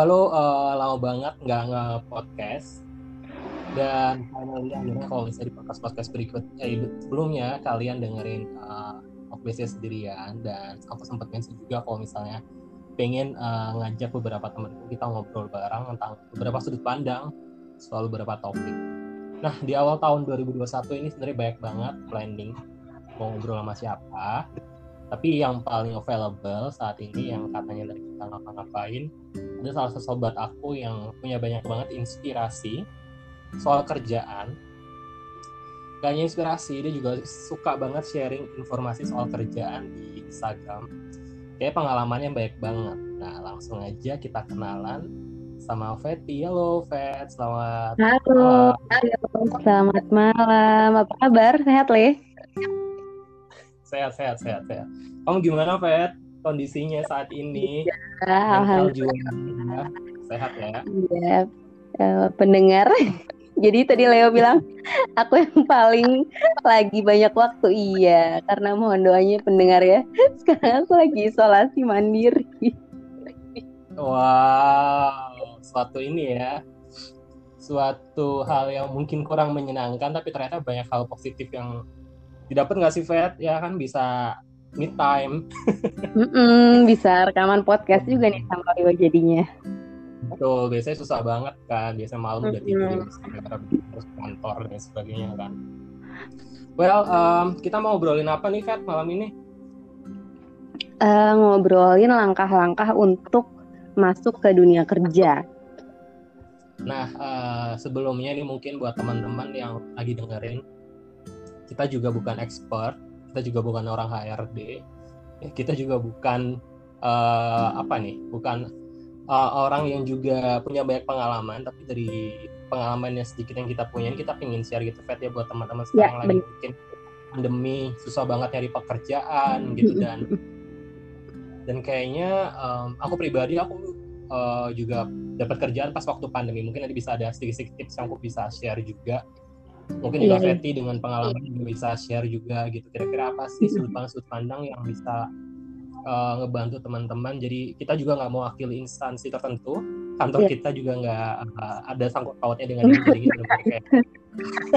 Lalu uh, lama banget nggak nge-podcast dan finally akhirnya kalau misalnya di podcast podcast berikut eh, sebelumnya kalian dengerin uh, sendirian dan aku sempat mention juga kalau misalnya pengen uh, ngajak beberapa teman kita ngobrol bareng tentang beberapa sudut pandang soal beberapa topik. Nah di awal tahun 2021 ini sebenarnya banyak banget planning mau ngobrol sama siapa. Tapi yang paling available saat ini yang katanya dari kita ngapa-ngapain ada salah satu sobat aku yang punya banyak banget inspirasi soal kerjaan. Gak hanya inspirasi dia juga suka banget sharing informasi soal kerjaan di Instagram. Kayak pengalamannya baik banget. Nah langsung aja kita kenalan sama Fetty halo Fet. Selamat halo. malam. selamat malam. Apa kabar? Sehat le sehat sehat sehat sehat. Kamu gimana Fet kondisinya saat ini? Ya, alhamdulillah. sehat ya? Iya uh, pendengar. Jadi tadi Leo bilang aku yang paling lagi banyak waktu. Iya karena mohon doanya pendengar ya. Sekarang aku lagi isolasi mandiri. Wow, suatu ini ya. Suatu hal yang mungkin kurang menyenangkan tapi ternyata banyak hal positif yang didapat nggak sih Fed ya kan bisa me time. mm -mm, bisa rekaman podcast juga nih sama Leo jadinya. Betul, biasanya susah banget kan. Biasanya malam udah tidur terus kantor dan sebagainya kan. Well, um, kita mau ngobrolin apa nih, Kat, malam ini? Uh, ngobrolin langkah-langkah untuk masuk ke dunia kerja. Nah, uh, sebelumnya nih mungkin buat teman-teman yang lagi dengerin, kita juga bukan expert, kita juga bukan orang HRD, ya, kita juga bukan uh, apa nih, bukan uh, orang yang juga punya banyak pengalaman tapi dari pengalaman yang sedikit yang kita punya kita pengen share gitu Fet ya buat teman-teman ya, sekarang ya, lagi mungkin pandemi susah banget nyari pekerjaan gitu dan dan kayaknya um, aku pribadi aku uh, juga dapat kerjaan pas waktu pandemi mungkin nanti bisa ada sedikit-sedikit tips yang aku bisa share juga mungkin juga yeah. Iya. dengan pengalaman juga bisa share juga gitu kira-kira apa sih sudut pandang sudut pandang yang bisa uh, ngebantu teman-teman. Jadi kita juga nggak mau wakil instansi tertentu. Kantor yeah. kita juga nggak uh, ada sangkut pautnya dengan ini. Jadi gitu,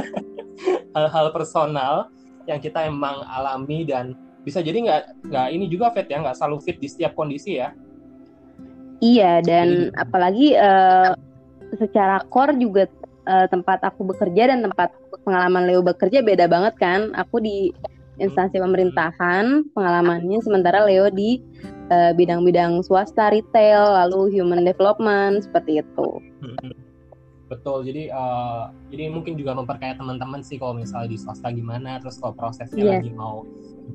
hal-hal personal yang kita emang alami dan bisa jadi nggak nggak ini juga fit ya nggak selalu fit di setiap kondisi ya. Iya dan jadi, apalagi uh, secara core juga uh, tempat aku bekerja dan tempat pengalaman Leo bekerja beda banget kan. Aku di instansi pemerintahan pengalamannya sementara Leo di bidang eh, bidang-bidang swasta retail lalu human development seperti itu betul jadi uh, jadi mungkin juga memperkaya teman-teman sih kalau misalnya di swasta gimana terus kalau prosesnya yeah. lagi mau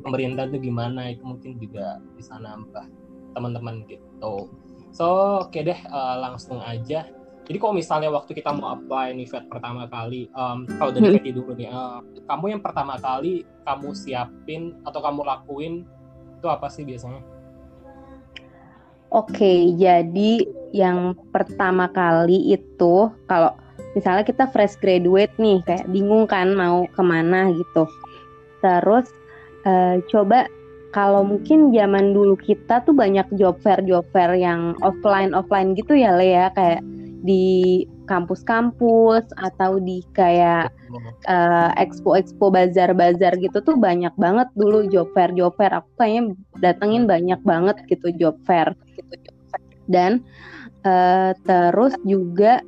pemerintah itu gimana itu mungkin juga bisa nambah teman-teman gitu so oke okay deh uh, langsung aja jadi kalau misalnya waktu kita mau apply nih vet pertama kali, um, kalau dari Fetty dulu nih, uh, kamu yang pertama kali kamu siapin atau kamu lakuin itu apa sih biasanya? Oke, jadi yang pertama kali itu kalau misalnya kita fresh graduate nih, kayak bingung kan mau ke mana gitu. Terus uh, coba kalau mungkin zaman dulu kita tuh banyak job fair job fair yang offline offline gitu ya Le ya kayak di kampus-kampus atau di kayak uh, expo-expo bazar-bazar gitu tuh banyak banget dulu job fair job fair. Aku kayaknya datengin banyak banget gitu job fair. Dan uh, terus juga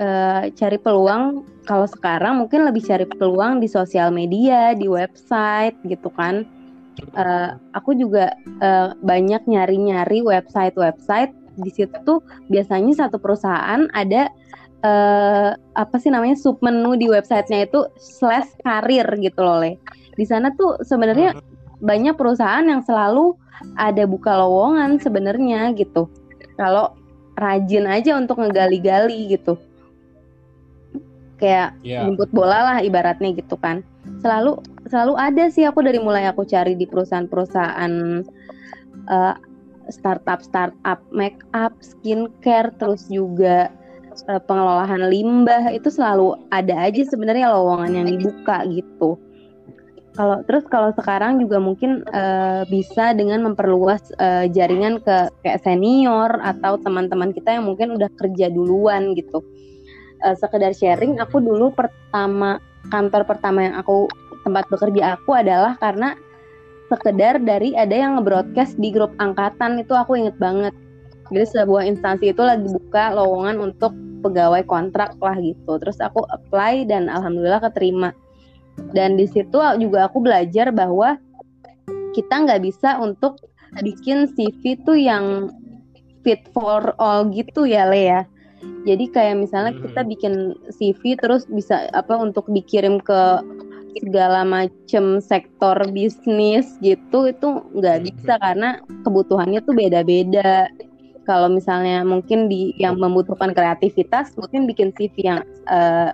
uh, cari peluang kalau sekarang mungkin lebih cari peluang di sosial media di website gitu kan. Uh, aku juga uh, banyak nyari-nyari website-website di situ tuh biasanya satu perusahaan ada uh, apa sih namanya sub menu di websitenya itu slash karir gitu loh le. Di sana tuh sebenarnya banyak perusahaan yang selalu ada buka lowongan sebenarnya gitu. Kalau rajin aja untuk ngegali-gali gitu. Kayak yeah. jemput bola lah ibaratnya gitu kan. Selalu selalu ada sih aku dari mulai aku cari di perusahaan-perusahaan uh, startup startup make up skincare terus juga uh, pengelolaan limbah itu selalu ada aja sebenarnya lowongan yang dibuka gitu kalau terus kalau sekarang juga mungkin uh, bisa dengan memperluas uh, jaringan ke kayak senior atau teman-teman kita yang mungkin udah kerja duluan gitu. Uh, sekedar sharing, aku dulu pertama kantor pertama yang aku tempat bekerja aku adalah karena sekedar dari ada yang nge-broadcast di grup angkatan itu aku inget banget. Jadi sebuah instansi itu lagi buka lowongan untuk pegawai kontrak lah gitu. Terus aku apply dan alhamdulillah keterima dan di situ juga aku belajar bahwa kita nggak bisa untuk bikin CV tuh yang fit for all gitu ya Lea. Ya. Jadi kayak misalnya hmm. kita bikin CV terus bisa apa untuk dikirim ke segala macam sektor bisnis gitu itu nggak hmm. bisa karena kebutuhannya tuh beda-beda. Kalau misalnya mungkin di yang membutuhkan kreativitas mungkin bikin CV yang uh,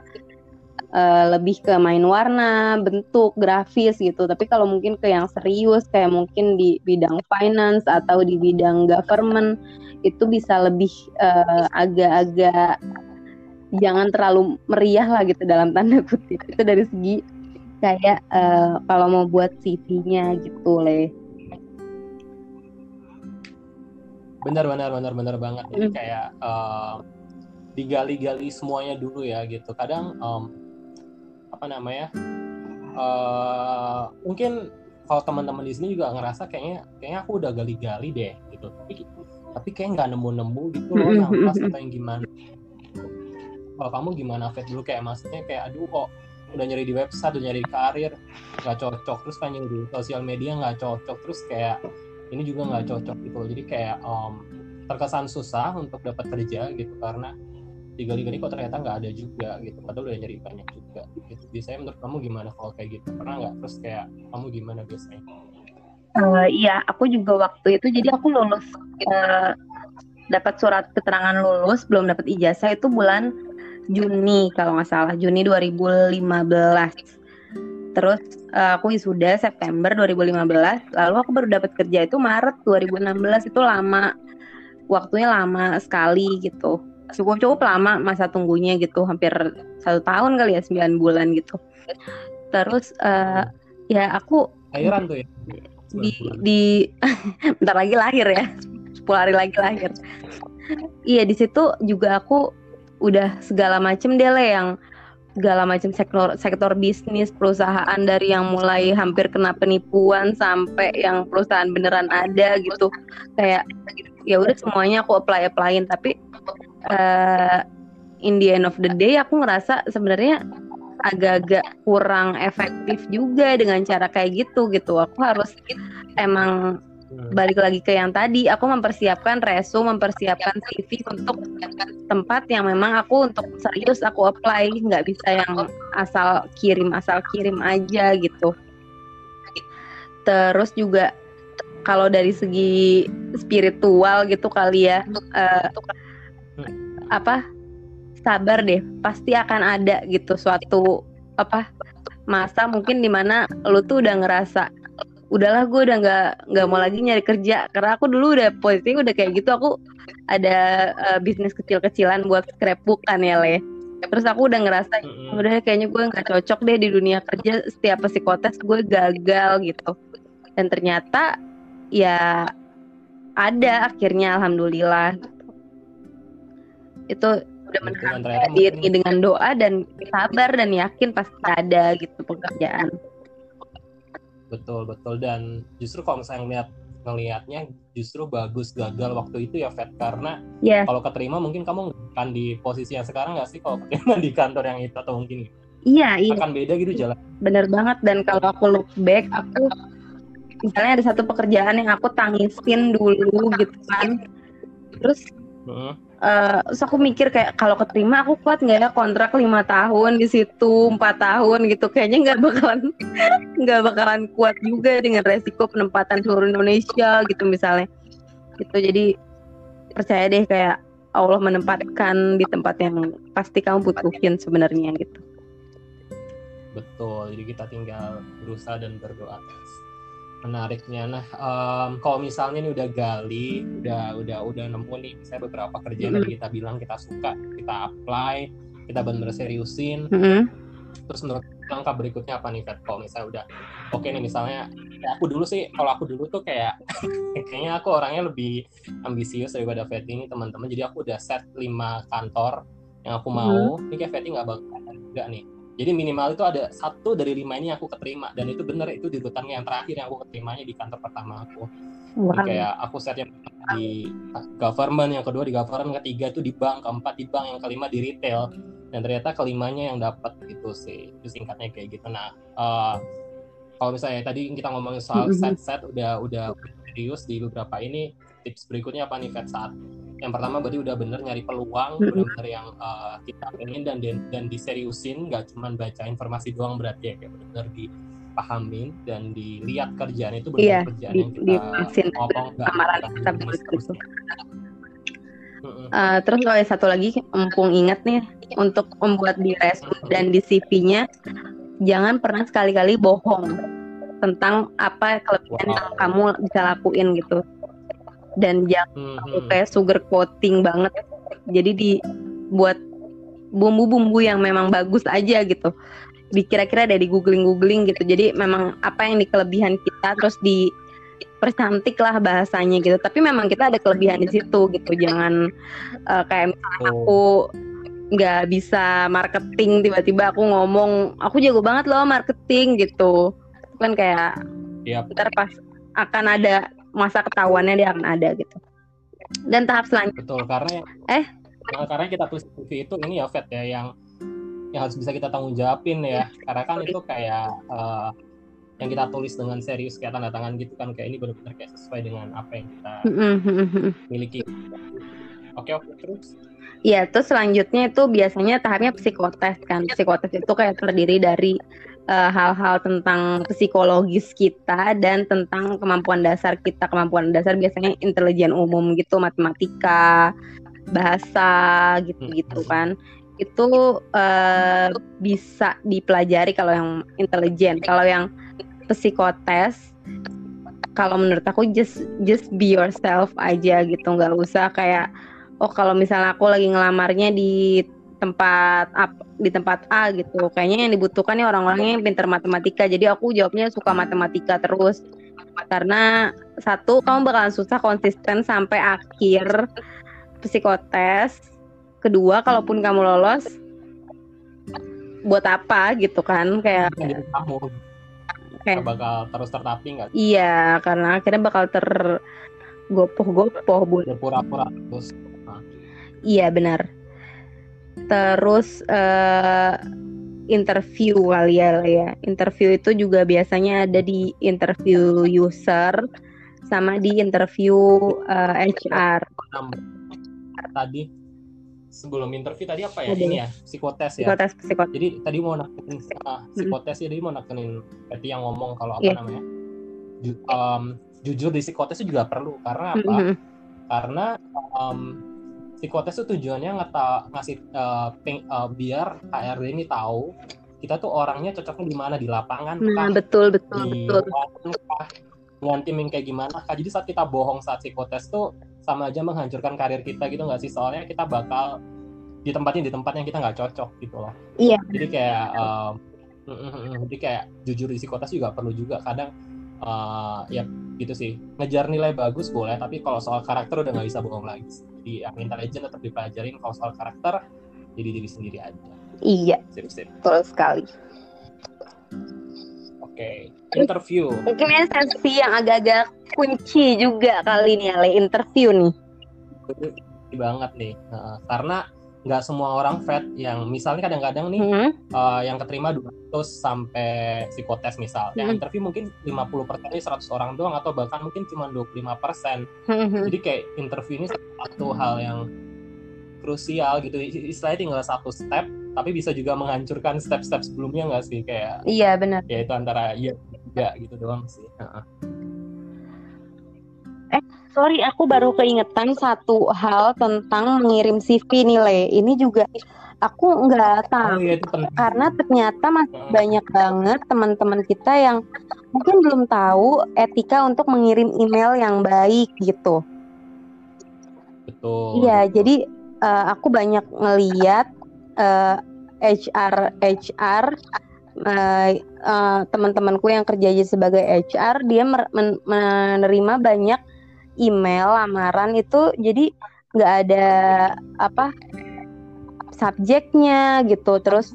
uh, lebih ke main warna, bentuk, grafis gitu. Tapi kalau mungkin ke yang serius kayak mungkin di bidang finance atau di bidang government itu bisa lebih uh, agak-agak jangan terlalu meriah lah gitu dalam tanda kutip. Itu dari segi kayak uh, kalau mau buat CV-nya gitu le. Benar benar benar benar banget. Jadi mm. kayak uh, digali-gali semuanya dulu ya gitu. Kadang um, apa namanya uh, mungkin kalau teman-teman di sini juga ngerasa kayaknya kayaknya aku udah gali-gali deh gitu tapi tapi kayak nggak nemu-nemu gitu loh yang pas atau yang gimana kalau kamu gimana Fet dulu kayak maksudnya kayak aduh kok udah nyari di website udah nyari di karir nggak cocok. Terus kan di sosial media nggak cocok terus kayak ini juga nggak cocok gitu jadi kayak um, terkesan susah untuk dapat kerja gitu karena digali-gali kok ternyata nggak ada juga gitu. Padahal udah nyari banyak juga gitu. Biasanya menurut kamu gimana kalau kayak gitu? Pernah nggak? Terus kayak kamu gimana biasanya? Uh, iya aku juga waktu itu jadi aku lulus uh, dapat surat keterangan lulus belum dapat ijazah itu bulan Juni kalau nggak salah. Juni 2015 terus uh, aku wisuda September 2015 lalu aku baru dapat kerja itu Maret 2016 itu lama. Waktunya lama sekali gitu. Cukup cukup lama masa tunggunya gitu. Hampir satu tahun kali ya sembilan bulan gitu. Terus uh, ya aku lahiran tuh ya? Di di bentar lagi lahir ya. Sepuluh hari lagi lahir. Iya di situ juga aku udah segala macem deh le yang segala macam sektor sektor bisnis perusahaan dari yang mulai hampir kena penipuan sampai yang perusahaan beneran ada gitu. Kayak ya udah semuanya aku apply applyin tapi uh, in the end of the day aku ngerasa sebenarnya agak-agak kurang efektif juga dengan cara kayak gitu gitu. Aku harus emang hmm. balik lagi ke yang tadi aku mempersiapkan resu mempersiapkan CV untuk tempat yang memang aku untuk serius aku apply. Nggak bisa yang asal kirim asal kirim aja gitu. Terus juga kalau dari segi spiritual gitu kali ya uh, apa sabar deh. Pasti akan ada gitu suatu apa masa mungkin di mana lu tuh udah ngerasa udahlah gue udah nggak nggak mau lagi nyari kerja. Karena aku dulu udah posisi udah kayak gitu aku ada uh, bisnis kecil-kecilan buat scrapbook kan ya le. Terus aku udah ngerasa udah kayaknya gue nggak cocok deh di dunia kerja setiap psikotes gue gagal gitu. Dan ternyata ya ada akhirnya alhamdulillah itu udah menangkan diri dengan doa dan sabar dan yakin pasti ada gitu pekerjaan betul betul. Dan justru kalau misalnya ngeliat ngelihatnya justru bagus gagal waktu itu ya Fed. Karena yes. kalau keterima mungkin kamu akan di posisi yang sekarang nggak sih? Kalau keterima di kantor yang itu atau mungkin iya iya. Akan beda gitu jalan. Bener banget. Dan kalau aku look back aku misalnya ada satu pekerjaan yang aku tangisin dulu gitu kan. Terus uh uh, terus aku mikir kayak kalau keterima aku kuat nggak ya? Kontrak lima tahun di situ empat tahun gitu. Kayaknya nggak bakalan nggak bakalan kuat juga dengan resiko penempatan seluruh Indonesia gitu misalnya. Gitu jadi percaya deh kayak Allah menempatkan di tempat yang pasti kamu butuhin sebenarnya gitu. Betul jadi kita tinggal berusaha dan berdoa menariknya nah um, kalau misalnya ini udah gali udah udah udah nemu nih saya beberapa kerjaan mm -hmm. yang kita bilang kita suka kita apply kita benar-benar seriusin mm -hmm. terus menurut langkah berikutnya apa nih Fat kalau misalnya udah oke okay nih misalnya ya aku dulu sih kalau aku dulu tuh kayak kayaknya aku orangnya lebih ambisius daripada Fatty ini teman-teman jadi aku udah set lima kantor yang aku mau hmm. ini kayak Fatty nggak bakal juga nih jadi minimal itu ada satu dari lima ini aku keterima. Dan itu bener itu di urutannya yang terakhir yang aku keterimanya di kantor pertama aku. Wow. kayak aku set yang di government yang kedua di government ketiga itu di bank keempat di bank yang kelima di retail. Dan ternyata kelimanya yang dapat gitu sih itu singkatnya kayak gitu. Nah uh, kalau misalnya tadi kita ngomongin soal set set udah udah serius di beberapa ini tips berikutnya apa nih Fat saat yang pertama berarti udah bener nyari peluang bener-bener yang uh, kita pengen dan dan, dan diseriusin nggak cuma baca informasi doang berarti ya kayak bener-bener dipahamin dan dilihat kerjaan itu benar iya, kerjaan di, yang kita ngomong nggak kita. Uh, terus kalau satu lagi mumpung ingat nih untuk membuat di resume dan di CV-nya jangan pernah sekali-kali bohong tentang apa kelebihan wow. yang kamu bisa lakuin gitu dan jangan hmm. kayak sugar coating banget jadi dibuat bumbu-bumbu yang memang bagus aja gitu dikira-kira ada di googling googling gitu jadi memang apa yang di kelebihan kita terus di percantik lah bahasanya gitu tapi memang kita ada kelebihan di situ gitu jangan uh, kayak misalnya oh. aku nggak bisa marketing tiba-tiba aku ngomong aku jago banget loh marketing gitu kan kayak yep. ntar pas akan ada masa ketahuannya dia akan ada gitu. Dan tahap selanjutnya. Betul karena eh nah, karena kita tulis itu ini ya Vet ya yang yang harus bisa kita tanggung jawabin ya. Karena kan itu kayak uh, yang kita tulis dengan serius kayak tanda tangan gitu kan kayak ini benar-benar kayak sesuai dengan apa yang kita miliki. Oke oke terus. Iya, terus selanjutnya itu biasanya tahapnya psikotes kan. Psikotes itu kayak terdiri dari Eh, hal-hal uh, tentang psikologis kita dan tentang kemampuan dasar kita. Kemampuan dasar biasanya intelijen umum gitu matematika bahasa gitu-gitu hmm. kan. Itu uh, bisa dipelajari kalau yang intelijen. Kalau yang psikotes kalau menurut aku just just be yourself aja gitu. Nggak usah kayak oh kalau misalnya aku lagi ngelamarnya di tempat di tempat A gitu. Kayaknya yang dibutuhkan nih orang-orangnya yang pintar matematika. Jadi aku jawabnya suka matematika terus. Karena satu kamu bakalan susah konsisten sampai akhir psikotes. Kedua, kalaupun kamu lolos buat apa gitu kan kayak kamu kayak bakal terus tertapi nggak? Iya, karena akhirnya bakal ter gopoh-gopoh buat pura-pura terus. Iya benar terus uh, interview kali ya ya. Interview itu juga biasanya ada di interview user sama di interview uh, eh, HR tadi sebelum interview tadi apa ya? Ini ya psikotes ya. Psikotes psikotes. Jadi tadi mau nakenin uh, psikotes hmm. ya jadi mau nakenin berarti yang ngomong kalau apa yeah. namanya. Ju, um, jujur di psikotes itu juga perlu karena apa? Mm -hmm. karena um, psikotes itu tujuannya ngeta, ngasih uh, ping, uh, biar HRD ini tahu kita tuh orangnya cocoknya di mana di lapangan nah, kah, betul betul di betul. kah, dengan tim yang kayak gimana kah? Jadi saat kita bohong saat psikotes tuh sama aja menghancurkan karir kita gitu nggak sih? Soalnya kita bakal ditempatin di tempat yang kita nggak cocok gitu loh. Iya. Jadi kayak um, jadi kayak jujur di psikotes juga perlu juga kadang uh, ya gitu sih. Ngejar nilai bagus boleh tapi kalau soal karakter udah nggak bisa bohong lagi jadi yang intelijen tetap dipelajarin. Kalau soal karakter jadi diri sendiri aja. Iya. Sip, sip. betul sekali. Oke okay. interview. mungkin esensi yang agak-agak kunci juga kali ini Ale interview nih. Banget nih. Nah, karena nggak semua orang fat yang misalnya kadang-kadang nih mm-hmm. uh, yang keterima 200 sampai psikotes misal. Mm-hmm. yang interview mungkin 50 persen ini 100 orang doang atau bahkan mungkin cuma 25 persen. Mm-hmm. jadi kayak interview ini satu hal yang krusial gitu. Istilahnya tinggal satu step tapi bisa juga menghancurkan step-step sebelumnya nggak sih? Kayak iya benar. ya itu antara iya tidak gitu doang sih sorry aku baru keingetan satu hal tentang mengirim CV nilai. Ini juga aku nggak tahu oh, iya, karena ternyata masih banyak banget teman-teman kita yang mungkin belum tahu etika untuk mengirim email yang baik gitu. Betul. Iya jadi uh, aku banyak ngeliat uh, HR HR uh, uh, teman-temanku yang kerja sebagai HR dia men menerima banyak email lamaran itu jadi nggak ada apa subjeknya gitu. Terus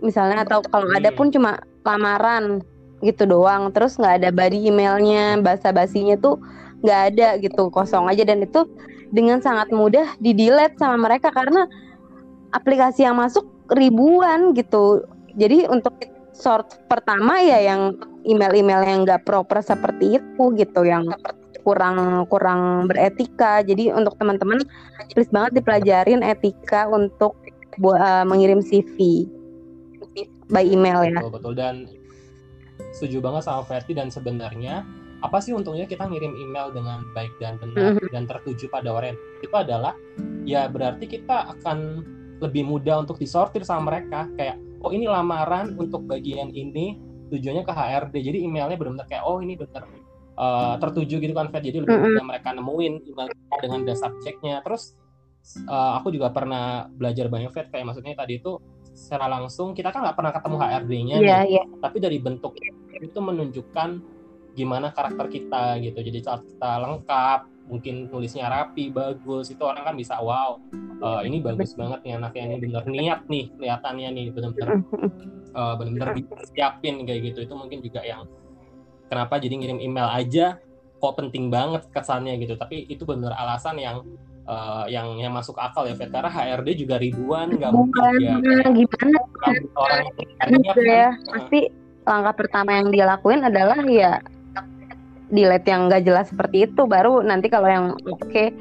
misalnya atau kalau ada pun cuma lamaran gitu doang. Terus nggak ada body emailnya bahasa basinya tuh nggak ada gitu kosong aja. Dan itu dengan sangat mudah di delete sama mereka karena aplikasi yang masuk ribuan gitu. Jadi untuk sort pertama ya yang email-email yang nggak proper seperti itu gitu yang kurang kurang beretika. Jadi untuk teman-teman please banget dipelajarin etika untuk uh, mengirim CV by email ya. Betul betul. Dan setuju banget sama Verti dan sebenarnya apa sih untungnya kita ngirim email dengan baik dan benar mm-hmm. dan tertuju pada orang? Itu adalah ya berarti kita akan lebih mudah untuk disortir sama mereka. Kayak oh ini lamaran untuk bagian ini tujuannya ke HRD jadi emailnya benar-benar kayak oh ini benar uh, tertuju gitu kan Fed. Jadi lebih mudah mm-hmm. mereka nemuin email kita dengan the subjeknya terus uh, aku juga pernah belajar banyak Fed. Kayak maksudnya tadi itu secara langsung kita kan nggak pernah ketemu HRD-nya yeah, yeah. tapi dari bentuk itu menunjukkan gimana karakter kita gitu. Jadi saat kita lengkap mungkin nulisnya rapi bagus itu orang kan bisa wow uh, ini bagus banget nih anaknya ini bener niat nih kelihatannya nih bener-bener uh, bener-bener siapin kayak gitu. Itu mungkin juga yang kenapa jadi ngirim email aja? Kok penting banget kesannya gitu. Tapi itu bener alasan yang uh, yang yang masuk akal ya Fet. Karena HRD juga ribuan nggak mungkin ya. gimana orang yang ya? Pasti langkah pertama yang dia lakuin adalah ya delete yang nggak jelas seperti itu. Baru nanti kalau yang oke okay,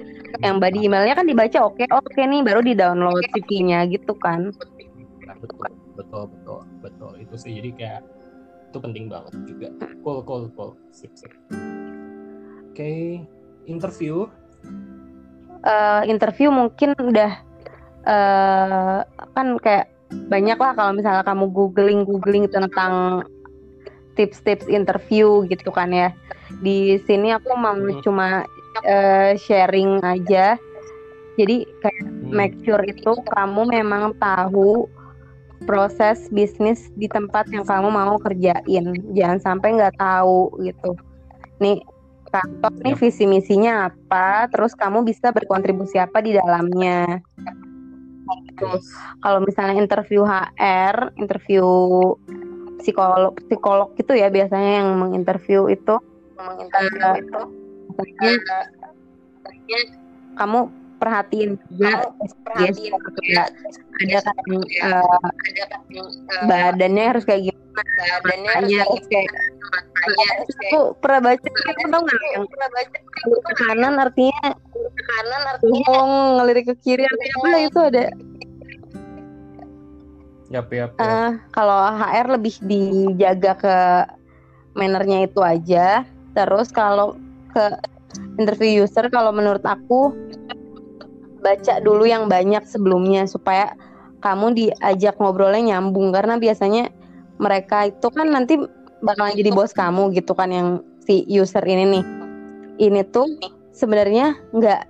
yang body emailnya kan dibaca oke okay, oke okay nih baru di download CV-nya gitu kan. Betul betul betul betul. Itu sih jadi kayak itu penting banget juga cool cool cool sip sip oke okay. interview uh, interview mungkin udah uh, kan kayak banyak lah kalau misalnya kamu googling googling tentang tips-tips interview gitu kan ya. Di sini aku mau hmm. cuma uh, sharing aja. Jadi kayak hmm. make sure itu kamu memang tahu proses bisnis di tempat yang kamu mau kerjain. Jangan sampai nggak tahu gitu. Nih kantor nih visi misinya apa, terus kamu bisa berkontribusi apa di dalamnya. Terus kalau misalnya interview HR, interview psikolog psikolog gitu ya biasanya yang menginterview itu menginterview itu kamu perhatiin juga. Perhatiin. Juga ada kan uh, ada kan uh, badannya harus kayak gimana badannya harus kayak aku pernah baca itu tau nggak? yang pernah baca ke kanan artinya ke kanan artinya ngelirik ke kiri artinya apa itu ada. Yap, yap, yap. Uh, kalau HR lebih dijaga ke mannernya itu aja. Terus kalau ke interview user, kalau menurut aku baca dulu yang banyak sebelumnya supaya kamu diajak ngobrolnya nyambung karena biasanya mereka itu kan nanti bakalan jadi bos kamu gitu kan yang si user ini nih. Ini tuh sebenarnya nggak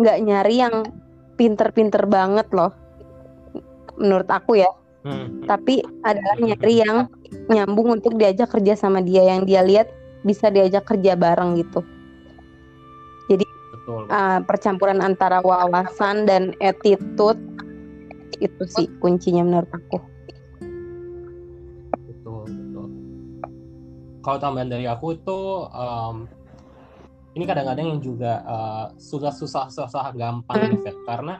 nggak nyari yang pinter-pinter banget loh menurut aku ya Hmm. Tapi adalah nyari yang nyambung untuk diajak kerja sama dia yang dia lihat bisa diajak kerja bareng gitu. Betul. Uh, percampuran antara wawasan dan attitude itu sih kuncinya menurut aku. Betul betul. Kalau tambahan dari aku tuh um, ini kadang-kadang yang juga uh, susah-susah susah gampang hmm. nih, karena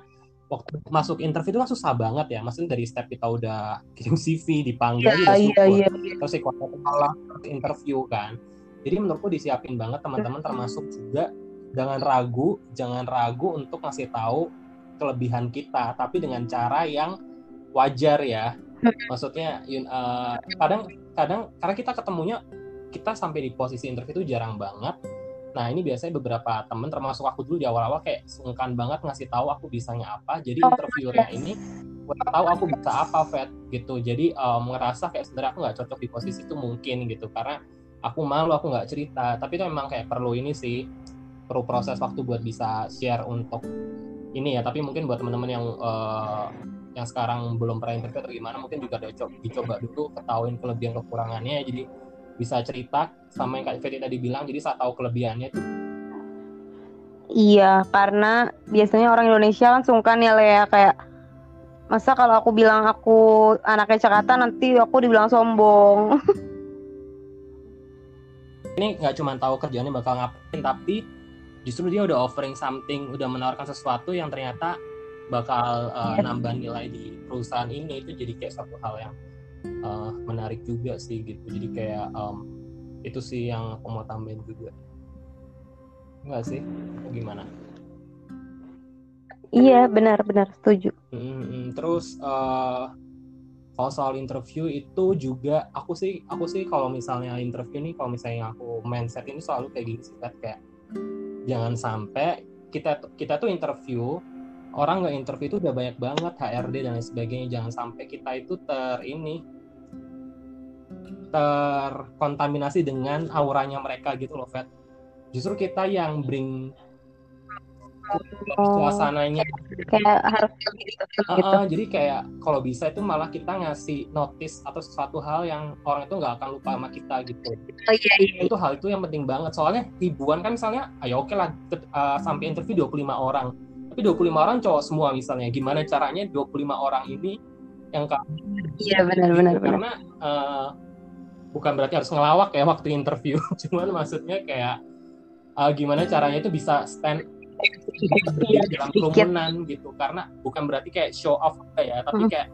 waktu masuk interview itu kan susah banget ya maksudnya dari step kita udah kirim CV dipanggil yeah, udah yeah, yeah. terus malah interview kan jadi menurutku disiapin banget teman-teman termasuk juga jangan ragu jangan ragu untuk ngasih tahu kelebihan kita tapi dengan cara yang wajar ya maksudnya uh, kadang kadang karena kita ketemunya kita sampai di posisi interview itu jarang banget Nah ini biasanya beberapa temen termasuk aku dulu di awal-awal kayak sungkan banget ngasih tahu aku bisanya apa. Jadi oh, interviewernya ini gue tahu aku bisa apa Fed gitu. Jadi um, ngerasa kayak sebenarnya aku nggak cocok di posisi itu mungkin gitu karena aku malu aku nggak cerita. Tapi itu memang kayak perlu ini sih perlu proses waktu buat bisa share untuk ini ya. Tapi mungkin buat teman-teman yang uh, yang sekarang belum pernah interview atau gimana mungkin juga ada coba, dicoba dulu ketahuin kelebihan kekurangannya jadi bisa cerita sama yang Kak Fetty tadi bilang jadi saat tahu kelebihannya itu Iya, karena biasanya orang Indonesia kan sungkan ya Lea kayak masa kalau aku bilang aku anaknya Jakarta nanti aku dibilang sombong. ini nggak cuma tahu kerjaannya bakal ngapain tapi justru dia udah offering something udah menawarkan sesuatu yang ternyata bakal uh, nambah nilai di perusahaan ini. Itu jadi kayak satu hal yang uh, menarik juga sih gitu. Jadi kayak um, itu sih yang aku mau tambahin juga. Enggak sih? Gimana? Iya benar-benar setuju. Hmm, terus uh, kalau soal interview itu juga aku sih aku sih kalau misalnya interview nih kalau misalnya aku mindset ini selalu kayak gini sih kayak jangan sampai kita kita tuh interview orang nggak interview itu udah banyak banget HRD dan lain sebagainya jangan sampai kita itu ter ini terkontaminasi dengan auranya mereka gitu loh Fed justru kita yang bring. Suasananya. Kayak harus gitu. Uh, uh, jadi kayak kalau bisa itu malah kita ngasih notice atau sesuatu hal yang orang itu nggak akan lupa sama kita gitu. Oh, iya, iya. itu hal itu yang penting banget. Soalnya ribuan kan misalnya ayo oke okay lah uh, sampai interview 25 orang. Tapi 25 orang cowok semua misalnya. Gimana caranya 25 orang ini yang kamu iya benar-benar karena uh, bukan berarti harus ngelawak ya waktu interview. Cuman maksudnya kayak uh, gimana caranya itu bisa stand dalam kerumunan gitu. Karena bukan berarti kayak show off ya tapi kayak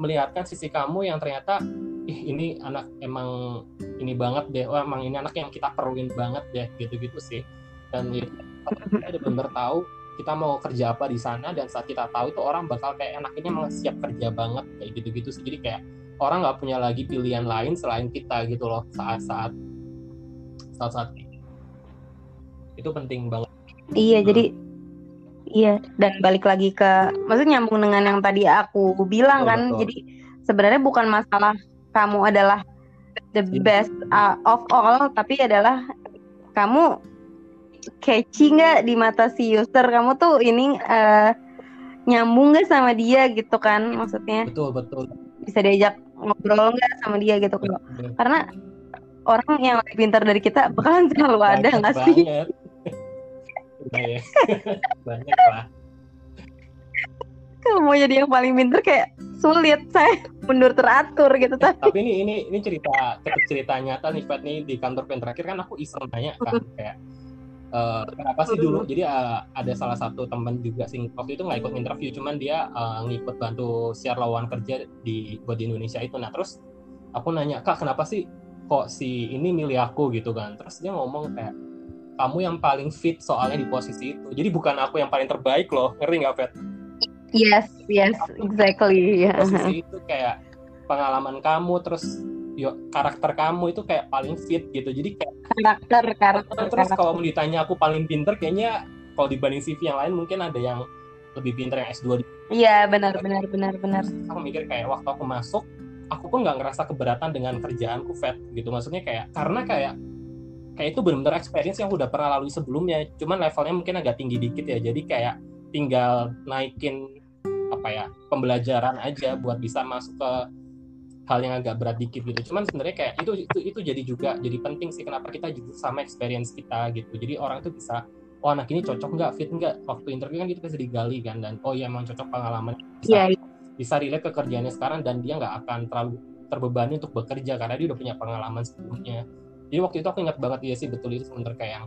melihatkan sisi kamu yang ternyata ih ini anak emang ini banget deh. Wah emang ini anak yang kita perluin banget deh gitu-gitu sih. Dan ya, ada benar tahu kita mau kerja apa di sana dan saat kita tahu itu orang bakal kayak enaknya emang siap kerja banget kayak gitu-gitu sih. Jadi kayak orang nggak punya lagi pilihan lain selain kita gitu loh saat-saat saat-saat itu penting banget Iya, hmm. jadi iya dan balik lagi ke maksudnya nyambung dengan yang tadi aku bilang oh, kan. Betul. Jadi sebenarnya bukan masalah kamu adalah the iya. best uh, of all, tapi adalah kamu catchy nggak di mata si user kamu tuh ini uh, nyambung nggak sama dia gitu kan maksudnya betul betul bisa diajak ngobrol nggak sama dia gitu betul. karena orang yang lebih pintar dari kita bakalan selalu ada nggak sih ya. Banyak lah. Kalau mau jadi yang paling pinter kayak sulit saya mundur teratur gitu eh, tapi ini ini ini cerita cerita nyata nih Fat. Nih di kantor pen terakhir kan aku iseng nanya kan kayak uh, kenapa sih dulu? Jadi uh, ada salah satu teman juga sih waktu itu nggak ikut interview cuman dia uh, ngikut bantu share lowongan kerja di buat di Indonesia itu. Nah terus aku nanya kak kenapa sih kok si ini milih aku? Gitu kan. Terus dia ngomong kayak kamu yang paling fit soalnya di posisi itu. Jadi bukan aku yang paling terbaik loh ngerti nggak Fet? Yes yes exactly posisi itu kayak pengalaman kamu terus yo karakter kamu itu kayak paling fit gitu. Jadi kayak karakter karakter terus kalau mau ditanya aku paling pinter kayaknya kalau dibanding CV yang lain mungkin ada yang lebih pinter yang S2 iya benar benar benar benar. Aku mikir kayak waktu aku masuk aku pun nggak ngerasa keberatan dengan kerjaanku vet gitu. Maksudnya kayak karena kayak kayak itu benar-benar experience yang udah pernah lalui sebelumnya cuman levelnya mungkin agak tinggi dikit ya jadi kayak tinggal naikin apa ya pembelajaran aja buat bisa masuk ke hal yang agak berat dikit gitu. Cuman sebenarnya kayak itu itu itu jadi juga jadi penting sih kenapa kita juga sama experience kita gitu. Jadi orang itu bisa oh anak ini cocok nggak? Fit nggak? Waktu interview kan gitu bisa digali kan dan oh iya emang cocok pengalaman. Bisa yeah. Iya. bisa relate ke kerjaannya sekarang dan dia nggak akan terlalu terbebani untuk bekerja karena dia udah punya pengalaman sebelumnya jadi waktu itu aku ingat banget ya sih betul itu sebenernya kayak yang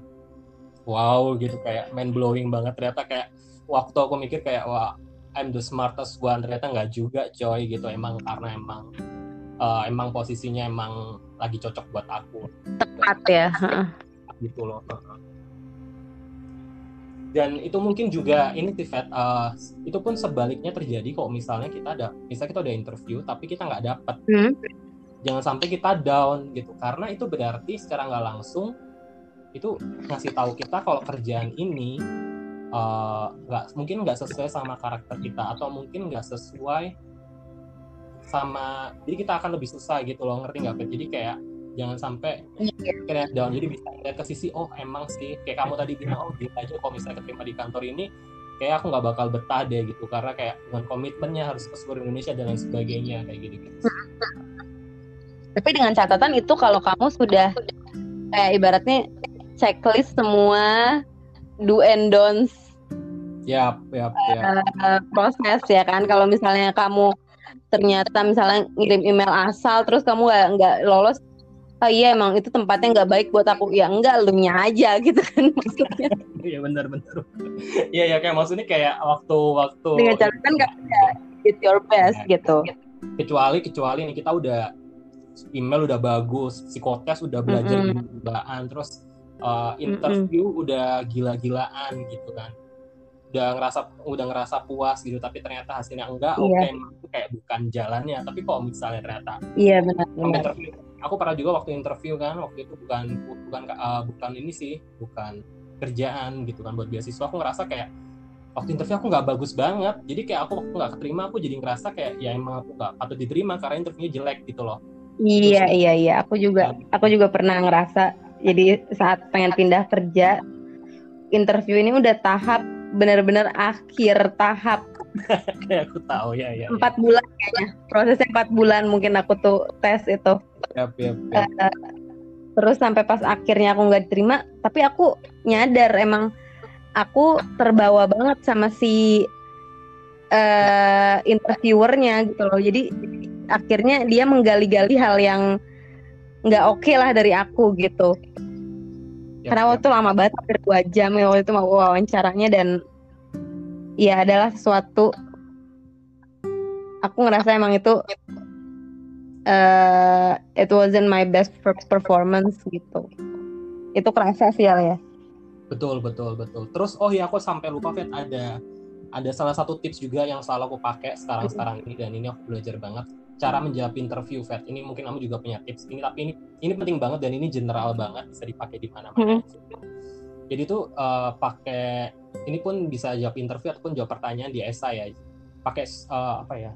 wow gitu kayak main blowing banget. Ternyata kayak waktu aku mikir kayak wah I'm the smartest one. Ternyata nggak juga coy gitu. Emang karena emang uh, emang posisinya emang lagi cocok buat aku. Tepat ya gitu loh dan itu mungkin juga ini Tifet uh, itu pun sebaliknya terjadi kok. Misalnya kita ada misalnya kita udah interview tapi kita nggak dapet. Hmm jangan sampai kita down gitu. Karena itu berarti secara nggak langsung itu ngasih tahu kita kalau kerjaan ini eh, nggak uh, mungkin nggak sesuai sama karakter kita atau mungkin nggak sesuai sama jadi kita akan lebih susah gitu loh. Ngerti nggak jadi kayak jangan sampai kena down. Jadi bisa lihat ke sisi oh emang sih kayak kamu tadi bilang oh dia aja kalau misalnya keterima di kantor ini kayak aku nggak bakal betah deh gitu. Karena kayak dengan komitmennya harus ke seluruh Indonesia dan lain sebagainya kayak gitu gitu tapi dengan catatan itu kalau kamu sudah kayak ibaratnya checklist semua do and don'ts Yap, yap, yap. Uh, proses ya kan. Kalau misalnya kamu ternyata misalnya ngirim email asal, terus kamu nggak nggak lolos, oh iya emang itu tempatnya nggak baik buat aku. Ya enggak, lu nya aja gitu kan maksudnya. Iya benar benar. Iya ya kayak maksudnya kayak waktu waktu. Dengan catatan kamu ya it's your best ya, gitu. Kecuali kecuali ini kita udah email udah bagus, psikotes udah belajar mm -hmm. gila-gilaan, terus uh, interview mm -hmm. udah gila-gilaan gitu kan udah ngerasa udah ngerasa puas gitu tapi ternyata hasilnya enggak oke okay, itu kayak bukan jalannya tapi kalau misalnya ternyata iya benar, benar. interview aku pernah juga waktu interview kan waktu itu bukan bukan uh, bukan ini sih bukan kerjaan gitu kan buat beasiswa aku ngerasa kayak waktu interview aku nggak bagus banget jadi kayak aku waktu nggak keterima aku jadi ngerasa kayak ya emang aku nggak patut diterima karena interviewnya jelek gitu loh iya Terus, iya iya. Aku juga aku juga pernah ngerasa jadi saat pengen pindah kerja interview ini udah tahap benar-benar akhir tahap. Kayak aku tahu ya ya empat ya. bulan kayaknya. Prosesnya empat bulan mungkin aku tuh tes itu. Yep, yep, yep. Uh, terus sampai pas akhirnya aku nggak diterima tapi aku nyadar emang aku terbawa banget sama si uh, interviewernya gitu loh. Jadi akhirnya dia menggali-gali hal yang nggak oke okay lah dari aku gitu. Ya, karena waktu ya. lama banget hampir dua jam ya waktu itu mau wawancaranya dan ya adalah sesuatu aku ngerasa emang itu uh, it wasn't my best performance gitu. Itu kerasa sih ya. Betul betul betul. Terus oh ya aku sampai lupa Fit ada ada salah satu tips juga yang selalu aku pakai sekarang sekarang ini dan ini aku belajar banget cara menjawab interview Fed ini mungkin kamu juga punya tips ini tapi ini ini penting banget dan ini general banget bisa dipakai di mana-mana. Hmm. Jadi tuh uh, pakai ini pun bisa jawab interview ataupun jawab pertanyaan di esai ya. Pakai uh, apa ya?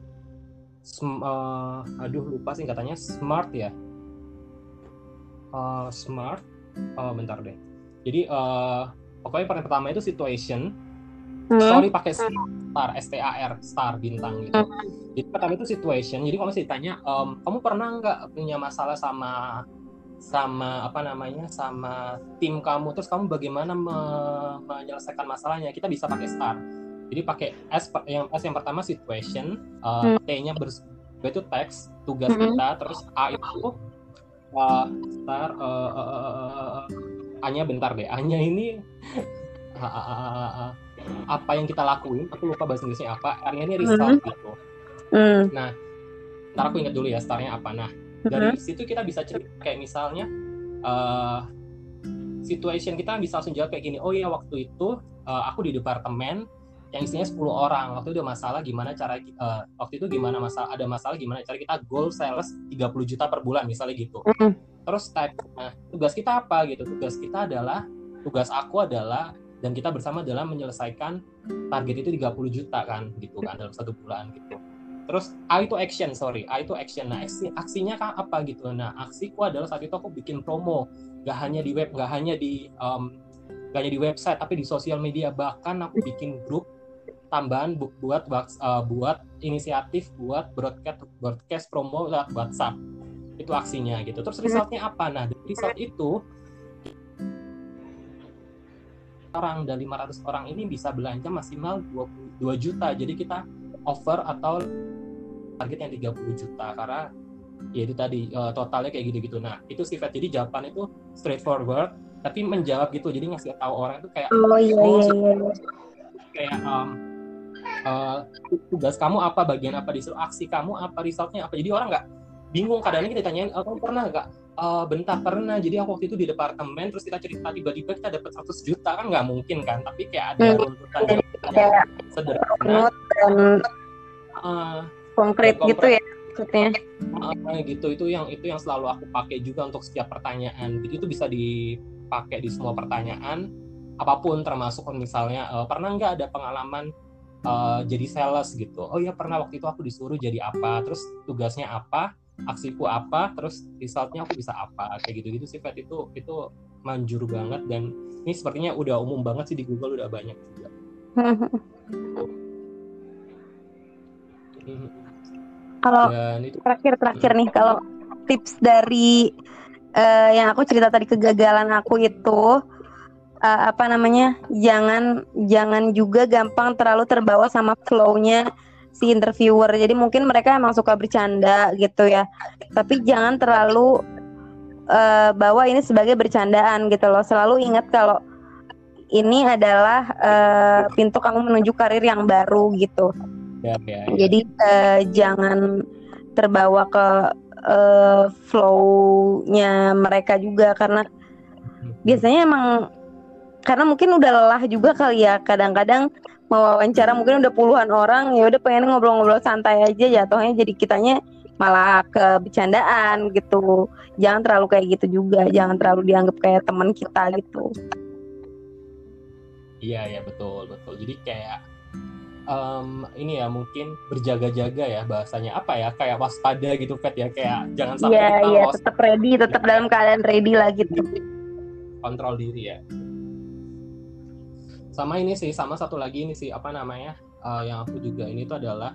Sm, uh, aduh lupa sih katanya smart ya. Uh, smart. Oh bentar deh. Jadi uh, pokoknya yang pertama itu situation hmm. sorry pakai star S T A R star bintang gitu hmm. jadi pertama itu situation jadi kalau misalnya ditanya um, kamu pernah nggak punya masalah sama sama apa namanya sama tim kamu terus kamu bagaimana me menyelesaikan masalahnya kita bisa pakai star jadi pakai S yang S yang pertama situation uh, hmm. T-nya bers itu teks tugas hmm. kita terus A itu uh, star uh, uh, uh, uh, A-nya bentar deh A-nya ini uh, uh, uh, uh, uh, apa yang kita lakuin aku lupa bahasa Inggrisnya apa R-nya ini result mm. gitu mm. nah ntar aku ingat dulu ya startnya apa nah dari mm-hmm. situ kita bisa cerita kayak misalnya uh, situation kita bisa langsung jawab kayak gini oh iya waktu itu uh, aku di departemen yang isinya 10 orang waktu itu ada masalah gimana cara uh, waktu itu gimana masalah ada masalah gimana cara kita goal sales 30 juta per bulan misalnya gitu mm. terus type nah tugas kita apa gitu tugas kita adalah tugas aku adalah dan kita bersama dalam menyelesaikan target itu 30 juta kan gitu kan dalam satu bulan gitu. Terus A itu action sorry. A itu action. Nah aksi, aksinya kan apa gitu? Nah aksiku adalah saat itu aku bikin promo. Gak hanya di web gak hanya di um, gak hanya di website tapi di sosial media. Bahkan aku bikin grup tambahan bu buat uh, buat inisiatif buat broadcast broadcast promo lewat WhatsApp. Itu aksinya gitu. Terus resultnya apa? Nah dari result itu orang dan 500 orang ini bisa belanja maksimal 22 juta. Jadi kita over atau target yang 30 juta karena ya itu tadi uh, totalnya kayak gitu-gitu. Nah, itu sifat jadi jawaban itu straightforward tapi menjawab gitu. Jadi ngasih tahu orang itu kayak oh iya oh, iya, iya. kayak um, uh, tugas kamu apa, bagian apa disuruh aksi kamu apa, resultnya apa. Jadi orang nggak bingung kadang-kadang kita tanyain, oh, kamu pernah nggak uh, bentar pernah. Jadi aku waktu itu di departemen terus kita cerita tiba-tiba kita dapat 100 juta kan nggak mungkin kan tapi kayak ada hmm. runtutan kayak sederhana. dan uh, konkret gitu ya maksudnya. Uh, gitu. Itu yang itu yang selalu aku pakai juga untuk setiap pertanyaan. Jadi itu bisa dipakai di semua pertanyaan apa pun termasuk misalnya uh, pernah nggak ada pengalaman uh, jadi sales? gitu. Oh ya pernah. Waktu itu aku disuruh jadi apa terus tugasnya apa aksiku apa terus resultnya aku bisa apa kayak gitu gitu sifat itu itu manjur banget dan ini sepertinya udah umum banget sih di Google udah banyak juga Kalau terakhir-terakhir nih, kalau tips dari uh, yang aku cerita tadi kegagalan aku itu uh, apa namanya? Jangan jangan juga gampang terlalu terbawa sama flow-nya si interviewer. Jadi mungkin mereka emang suka bercanda gitu ya. Tapi jangan terlalu uh, bawa ini sebagai bercandaan gitu loh. Selalu ingat kalau ini adalah uh, pintu kamu menuju karir yang baru gitu. Ya, ya, ya. Jadi uh, jangan terbawa ke uh, flow-nya mereka juga karena biasanya emang karena mungkin udah lelah juga kali ya kadang-kadang mau wawancara mungkin udah puluhan orang ya udah pengen ngobrol-ngobrol santai aja jatuhnya jadi kitanya malah ke bercandaan gitu. Jangan terlalu kayak gitu juga jangan terlalu dianggap kayak teman kita gitu. Iya ya betul betul. Jadi kayak um, ini ya mungkin berjaga-jaga ya bahasanya. Apa ya kayak waspada gitu Fat ya. Kayak jangan sampai yeah, kita yeah, tetap ready tetap dalam keadaan ready lah gitu. Kontrol diri ya sama ini sih sama satu lagi ini sih apa namanya uh, yang aku juga ini tuh adalah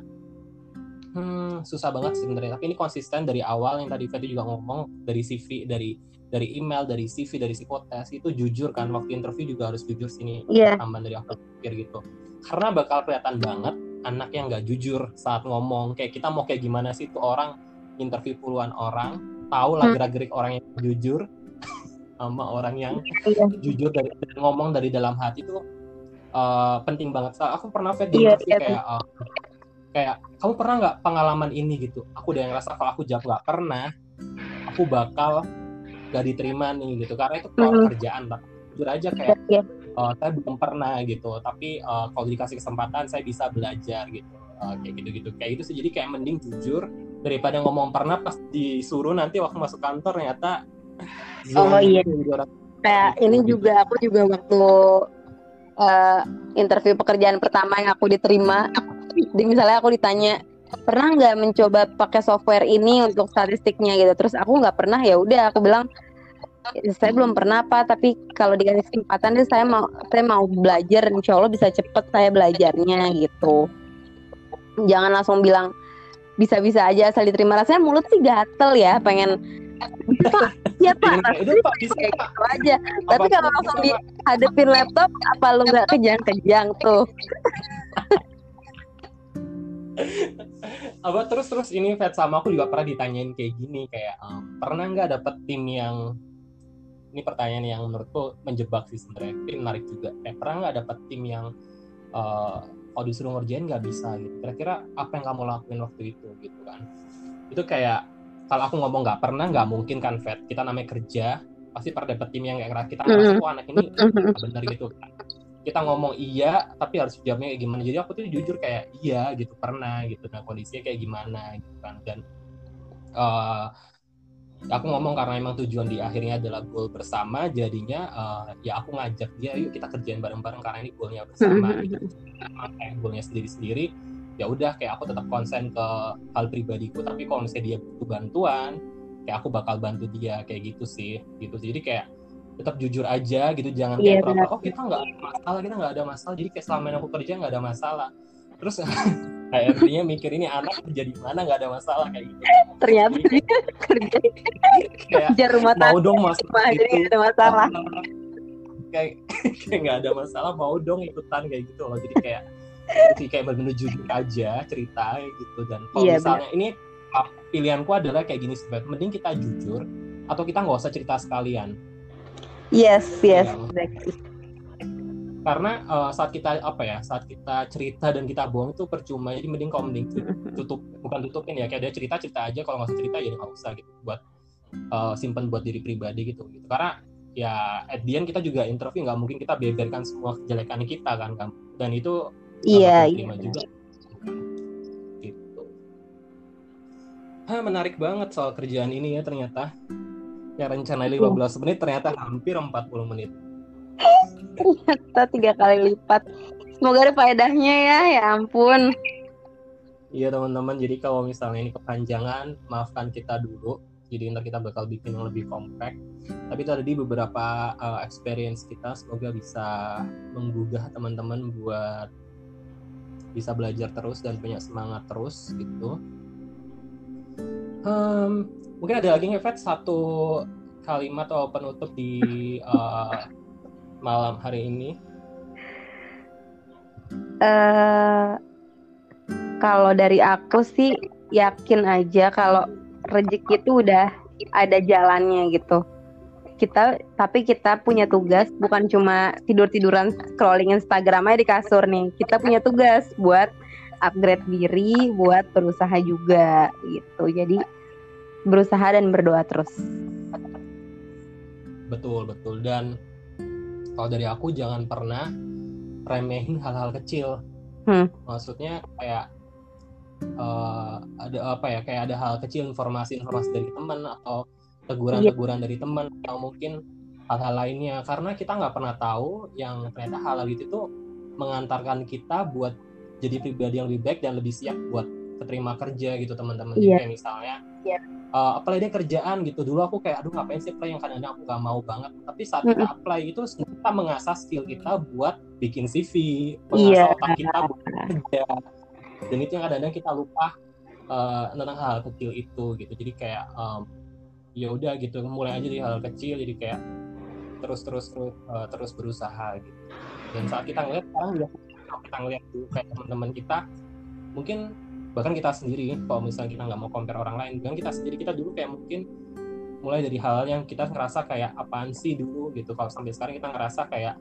hmm, susah banget sebenarnya tapi ini konsisten dari awal yang tadi Fetty juga ngomong dari CV dari dari email dari CV dari psikotes itu jujur kan waktu interview juga harus jujur sini yeah. tambahan dari aku pikir gitu karena bakal kelihatan banget anak yang nggak jujur saat ngomong kayak kita mau kayak gimana sih tuh orang interview puluhan orang tahu lah hmm. gerak-gerik orang yang jujur sama orang yang iya. jujur dari ngomong dari dalam hati itu uh, penting banget. Aku pernah di yeah, yeah. kayak uh, kayak kamu pernah nggak pengalaman ini gitu? Aku udah ngerasa kalau aku jawab nggak pernah, aku bakal gak diterima nih gitu karena itu mm -hmm. kerjaan lah. Jujur aja kayak yeah, yeah uh, saya belum pernah gitu tapi uh, kalau dikasih kesempatan saya bisa belajar gitu uh, kayak gitu-gitu kayak itu sih jadi kayak mending jujur daripada ngomong pernah pas disuruh nanti waktu masuk kantor ternyata oh iya kayak ini juga aku juga waktu uh, interview pekerjaan pertama yang aku diterima. Di misalnya aku ditanya pernah nggak mencoba pakai software ini untuk statistiknya? Gitu. Terus aku nggak pernah ya udah aku bilang saya belum pernah apa tapi kalau dikasih kesempatan deh saya mau saya mau belajar insya Allah bisa cepet saya belajarnya gitu. Jangan langsung bilang bisa-bisa aja asal diterima. Rasanya mulut sih gatel ya pengen pak ya pak. Itu pak. Bisa kayak gitu aja. Apa tapi kalau langsung dihadapin laptop apa lu nggak kejang-kejang tuh? Apa terus terus ini Fed sama aku juga pernah ditanyain kayak gini kayak um, pernah nggak dapet tim yang ini pertanyaan yang menurutku menjebak sih sebenarnya tapi menarik juga. Eh pernah nggak dapat tim yang uh, kalau disuruh ngerjain nggak bisa? Gitu. Kira-kira apa yang kamu lakuin waktu itu gitu kan? Itu kayak kalau aku ngomong nggak pernah nggak mungkin kan Fed? Kita namanya kerja pasti pernah dapat tim yang kayak kita ngerasa mm-hmm. oh anak ini benar gitu kan. Kita ngomong iya tapi harus jawabnya kayak gimana. Jadi aku tuh jujur kayak iya gitu pernah gitu. Nah kondisinya kayak gimana gitu kan. Dan uh, aku ngomong karena emang tujuan di akhirnya adalah goal bersama jadinya uh, ya aku ngajak dia yuk kita kerjain bareng-bareng karena ini goalnya bersama. Gitu. Kayak goalnya sendiri-sendiri ya udah kayak aku tetap konsen ke hal pribadiku. Tapi kalau misalnya dia butuh bantuan kayak aku bakal bantu dia kayak gitu sih gitu jadi kayak tetap jujur aja gitu jangan yeah, kayak oh kita nggak ada masalah kita nggak ada masalah. Jadi kayak selama ini aku kerja nggak ada masalah. Terus kayak artinya mikir ini anak kerja di mana? Nggak ada masalah kayak gitu. Ternyata dia kerja kerja rumah mau dong mas jadi ada masalah. Kayak kayak nggak ada masalah mau dong ikutan kayak gitu loh. Jadi kayak jadi kayak menuju aja cerita gitu. Dan kalau yeah, misalnya bener. ini pilihanku adalah kayak gini sebenarnya mending kita jujur atau kita nggak usah cerita sekalian. Yes yes ya, exactly. Karena uh, saat kita apa ya saat kita cerita dan kita bohong itu percuma. Jadi mending kalau mending tutup bukan tutupin ya kayak dia cerita cerita aja. Kalau nggak usah cerita ya nggak usah gitu buat uh, simpen buat diri pribadi gitu. Gitu karena ya at the end kita juga interview nggak mungkin kita beberkan semua kejelekan kita kan dan itu iya iya juga. Gitu. Hah, menarik banget soal kerjaan ini ya ternyata. Ya rencana 15 menit ternyata hampir 40 menit. Ternyata tiga kali lipat. Semoga ada faedahnya ya ya ampun. Iya teman-teman. Jadi kalau misalnya ini kepanjangan maafkan kita dulu. Jadi ntar kita bakal bikin yang lebih compact. Tapi tadi beberapa uh, experience kita. Semoga bisa menggugah teman-teman buat bisa belajar terus dan punya semangat terus gitu. Um, mungkin ada lagi ngefet satu kalimat atau penutup di uh, malam hari ini? Uh, kalau dari aku sih yakin aja kalau rezeki itu udah ada jalannya gitu kita tapi kita punya tugas bukan cuma tidur tiduran scrolling Instagram aja di kasur nih. Kita punya tugas buat upgrade diri buat berusaha juga gitu. Jadi berusaha dan berdoa terus. Betul betul. Dan kalau dari aku jangan pernah remehin hal-hal kecil. Hmm. maksudnya kayak uh, ada apa ya kayak ada hal kecil informasi-informasi dari teman atau teguran-teguran dari teman atau mungkin hal-hal lainnya. Karena kita nggak pernah tahu yang ternyata hal-hal itu tuh mengantarkan kita buat jadi pribadi yang lebih baik dan lebih siap buat keterima kerja gitu teman-teman. Yeah. kayak misalnya yeah. uh, apply dia kerjaan gitu. Dulu aku kayak aduh ngapain sih apply? Yang kadang-kadang aku nggak mau banget. Tapi saat kita apply itu kita mengasah skill kita buat bikin CV mengasah yeah. otak kita buat kerja. Dan itu yang kadang-kadang kita lupa uh, tentang hal, hal kecil itu gitu. Jadi kayak um, ya udah gitu mulai aja dari hal, hal kecil jadi kayak terus terus terus uh, terus berusaha gitu. Dan saat kita ngeliat sekarang juga kita ngeliat tuh kayak teman-teman kita mungkin bahkan kita sendiri kalau misalnya kita nggak mau compare orang lain bahkan kita sendiri kita dulu kayak mungkin mulai dari hal yang kita ngerasa kayak apaan sih dulu gitu. Kalau sampai sekarang kita ngerasa kayak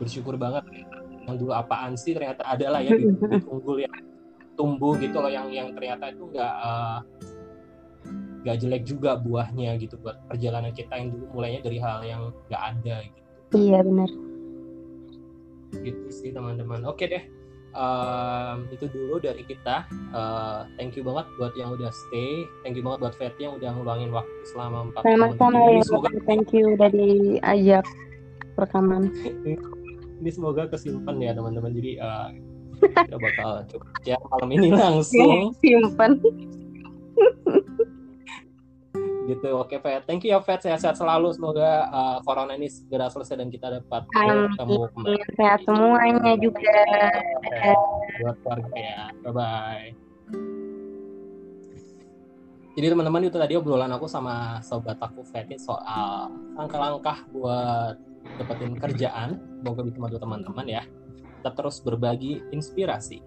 bersyukur banget yang dulu apaan sih ternyata ada lah ya di unggul ya tumbuh gitu loh yang yang ternyata itu nggak uh, nggak jelek juga buahnya gitu buat perjalanan kita yang dulu mulainya dari hal yang nggak ada gitu. Iya benar. Gitu sih teman-teman. Oke deh. Um, itu dulu dari kita. Uh, thank you banget buat yang udah stay. Thank you banget buat Fetty yang udah ngeluangin waktu selama empat tahun. Ya. Semoga... Thank you udah diajak rekaman. ini semoga kesimpan ya teman-teman. Jadi uh, kita bakal coba ya malam ini langsung simpan gitu. Oke Fet thank you ya Fet sehat-sehat selalu. Semoga uh, corona ini segera selesai dan kita dapat ketemu kembali. Sehat semuanya juga. Buat keluarga ya. Bye bye jadi teman-teman itu tadi obrolan aku sama sobat aku Fetin soal langkah-langkah buat dapetin kerjaan. Semoga bisa bantu teman-teman ya. Tetap terus berbagi inspirasi.